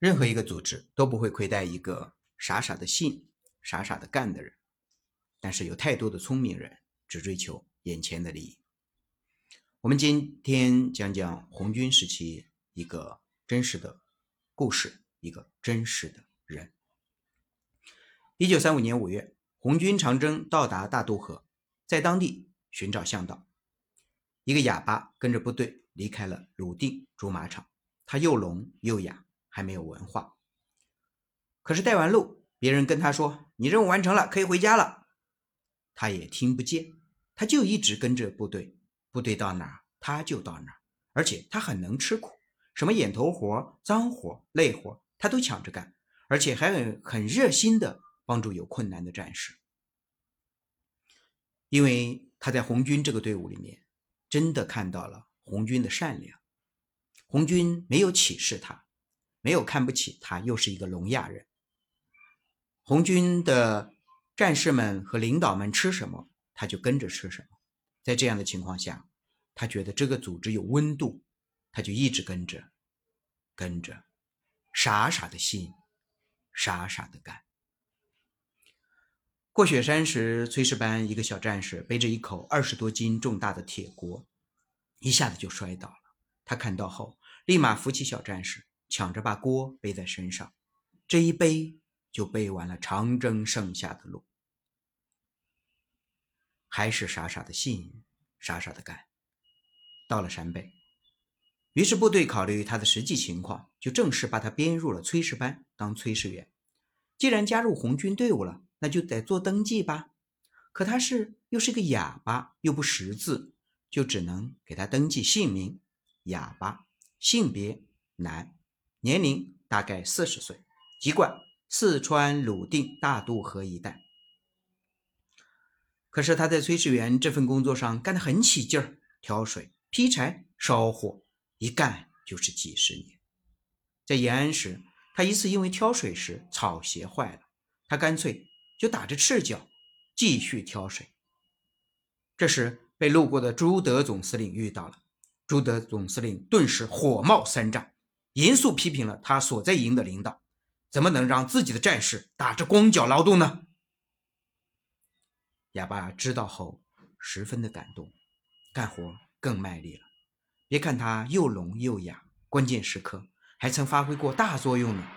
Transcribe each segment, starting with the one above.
任何一个组织都不会亏待一个傻傻的信、傻傻的干的人，但是有太多的聪明人只追求眼前的利益。我们今天讲讲红军时期一个真实的故事，一个真实的人。一九三五年五月，红军长征到达大渡河，在当地寻找向导。一个哑巴跟着部队离开了鲁定驻马场，他又聋又哑，还没有文化。可是带完路，别人跟他说：“你任务完成了，可以回家了。”他也听不见，他就一直跟着部队，部队到哪儿他就到哪儿，而且他很能吃苦，什么眼头活、脏活、累活他都抢着干，而且还很很热心的。帮助有困难的战士，因为他在红军这个队伍里面，真的看到了红军的善良。红军没有歧视他，没有看不起他，又是一个聋哑人。红军的战士们和领导们吃什么，他就跟着吃什么。在这样的情况下，他觉得这个组织有温度，他就一直跟着，跟着，傻傻的信，傻傻的干。过雪山时，炊事班一个小战士背着一口二十多斤重大的铁锅，一下子就摔倒了。他看到后，立马扶起小战士，抢着把锅背在身上。这一背就背完了长征剩下的路，还是傻傻的信，傻傻的干。到了陕北，于是部队考虑他的实际情况，就正式把他编入了炊事班当炊事员。既然加入红军队伍了。那就得做登记吧，可他是又是个哑巴，又不识字，就只能给他登记姓名，哑巴，性别男，年龄大概四十岁，籍贯四川鲁定大渡河一带。可是他在炊事员这份工作上干得很起劲儿，挑水、劈柴、烧火，一干就是几十年。在延安时，他一次因为挑水时草鞋坏了，他干脆。就打着赤脚继续挑水。这时被路过的朱德总司令遇到了，朱德总司令顿时火冒三丈，严肃批评了他所在营的领导，怎么能让自己的战士打着光脚劳动呢？哑巴知道后十分的感动，干活更卖力了。别看他又聋又哑，关键时刻还曾发挥过大作用呢。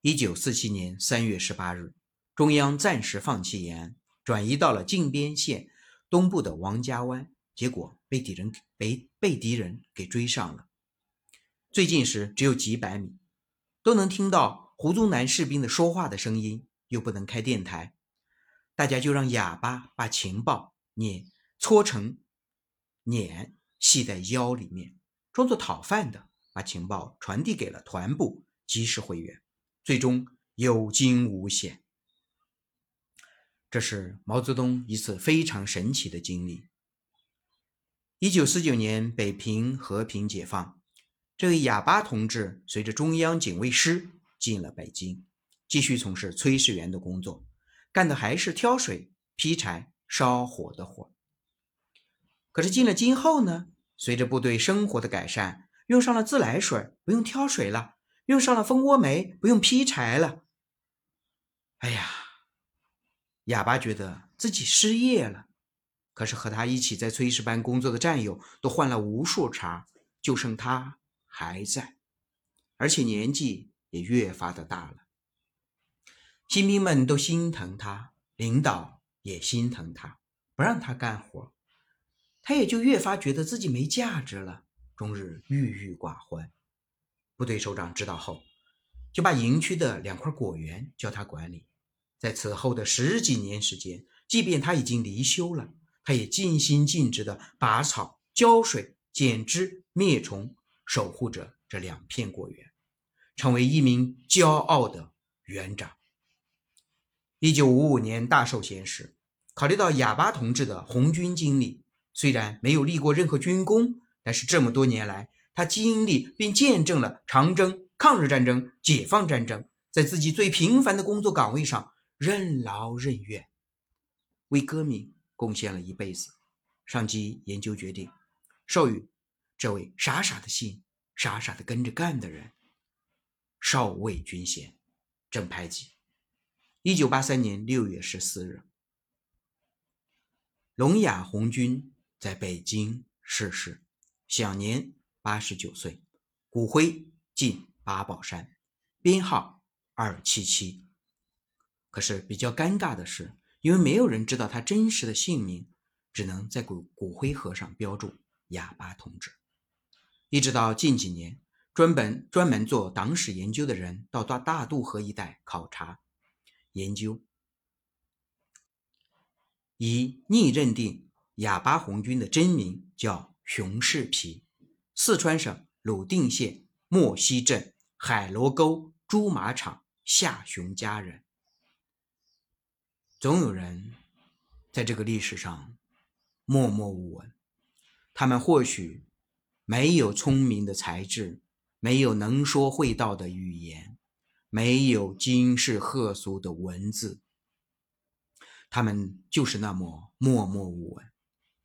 一九四七年三月十八日。中央暂时放弃延安，转移到了靖边县东部的王家湾，结果被敌人被被敌人给追上了。最近时只有几百米，都能听到胡宗南士兵的说话的声音，又不能开电台，大家就让哑巴把情报碾搓成碾系在腰里面，装作讨饭的，把情报传递给了团部，及时回援，最终有惊无险。这是毛泽东一次非常神奇的经历。一九四九年，北平和平解放，这位哑巴同志随着中央警卫师进了北京，继续从事炊事员的工作，干的还是挑水、劈柴、烧火的活。可是进了京后呢，随着部队生活的改善，用上了自来水，不用挑水了；用上了蜂窝煤，不用劈柴了。哎呀！哑巴觉得自己失业了，可是和他一起在炊事班工作的战友都换了无数茬，就剩他还在，而且年纪也越发的大了。新兵们都心疼他，领导也心疼他，不让他干活，他也就越发觉得自己没价值了，终日郁郁寡欢。部队首长知道后，就把营区的两块果园叫他管理。在此后的十几年时间，即便他已经离休了，他也尽心尽职地拔草、浇水、剪枝、灭虫，守护着这两片果园，成为一名骄傲的园长。一九五五年大寿衔时，考虑到哑巴同志的红军经历，虽然没有立过任何军功，但是这么多年来，他经历并见证了长征、抗日战争、解放战争，在自己最平凡的工作岗位上。任劳任怨，为革命贡献了一辈子。上级研究决定，授予这位傻傻的信、傻傻的跟着干的人少尉军衔，正排级。一九八三年六月十四日，聋哑红军在北京逝世，享年八十九岁，骨灰进八宝山，编号二七七。可是比较尴尬的是，因为没有人知道他真实的姓名，只能在骨骨灰盒上标注“哑巴同志”。一直到近几年，专门专门做党史研究的人到大大渡河一带考察研究，已逆认定哑巴红军的真名叫熊世皮，四川省鲁定县莫溪镇海螺沟猪马场下熊家人。总有人在这个历史上默默无闻，他们或许。没有聪明的才智，没有能说会道的语言，没有惊世骇俗的文字，他们就是那么默默无闻。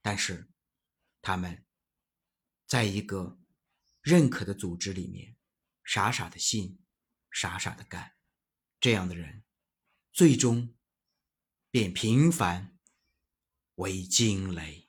但是，他们在一个认可的组织里面，傻傻的信，傻傻的干。这样的人，最终变平凡为惊雷。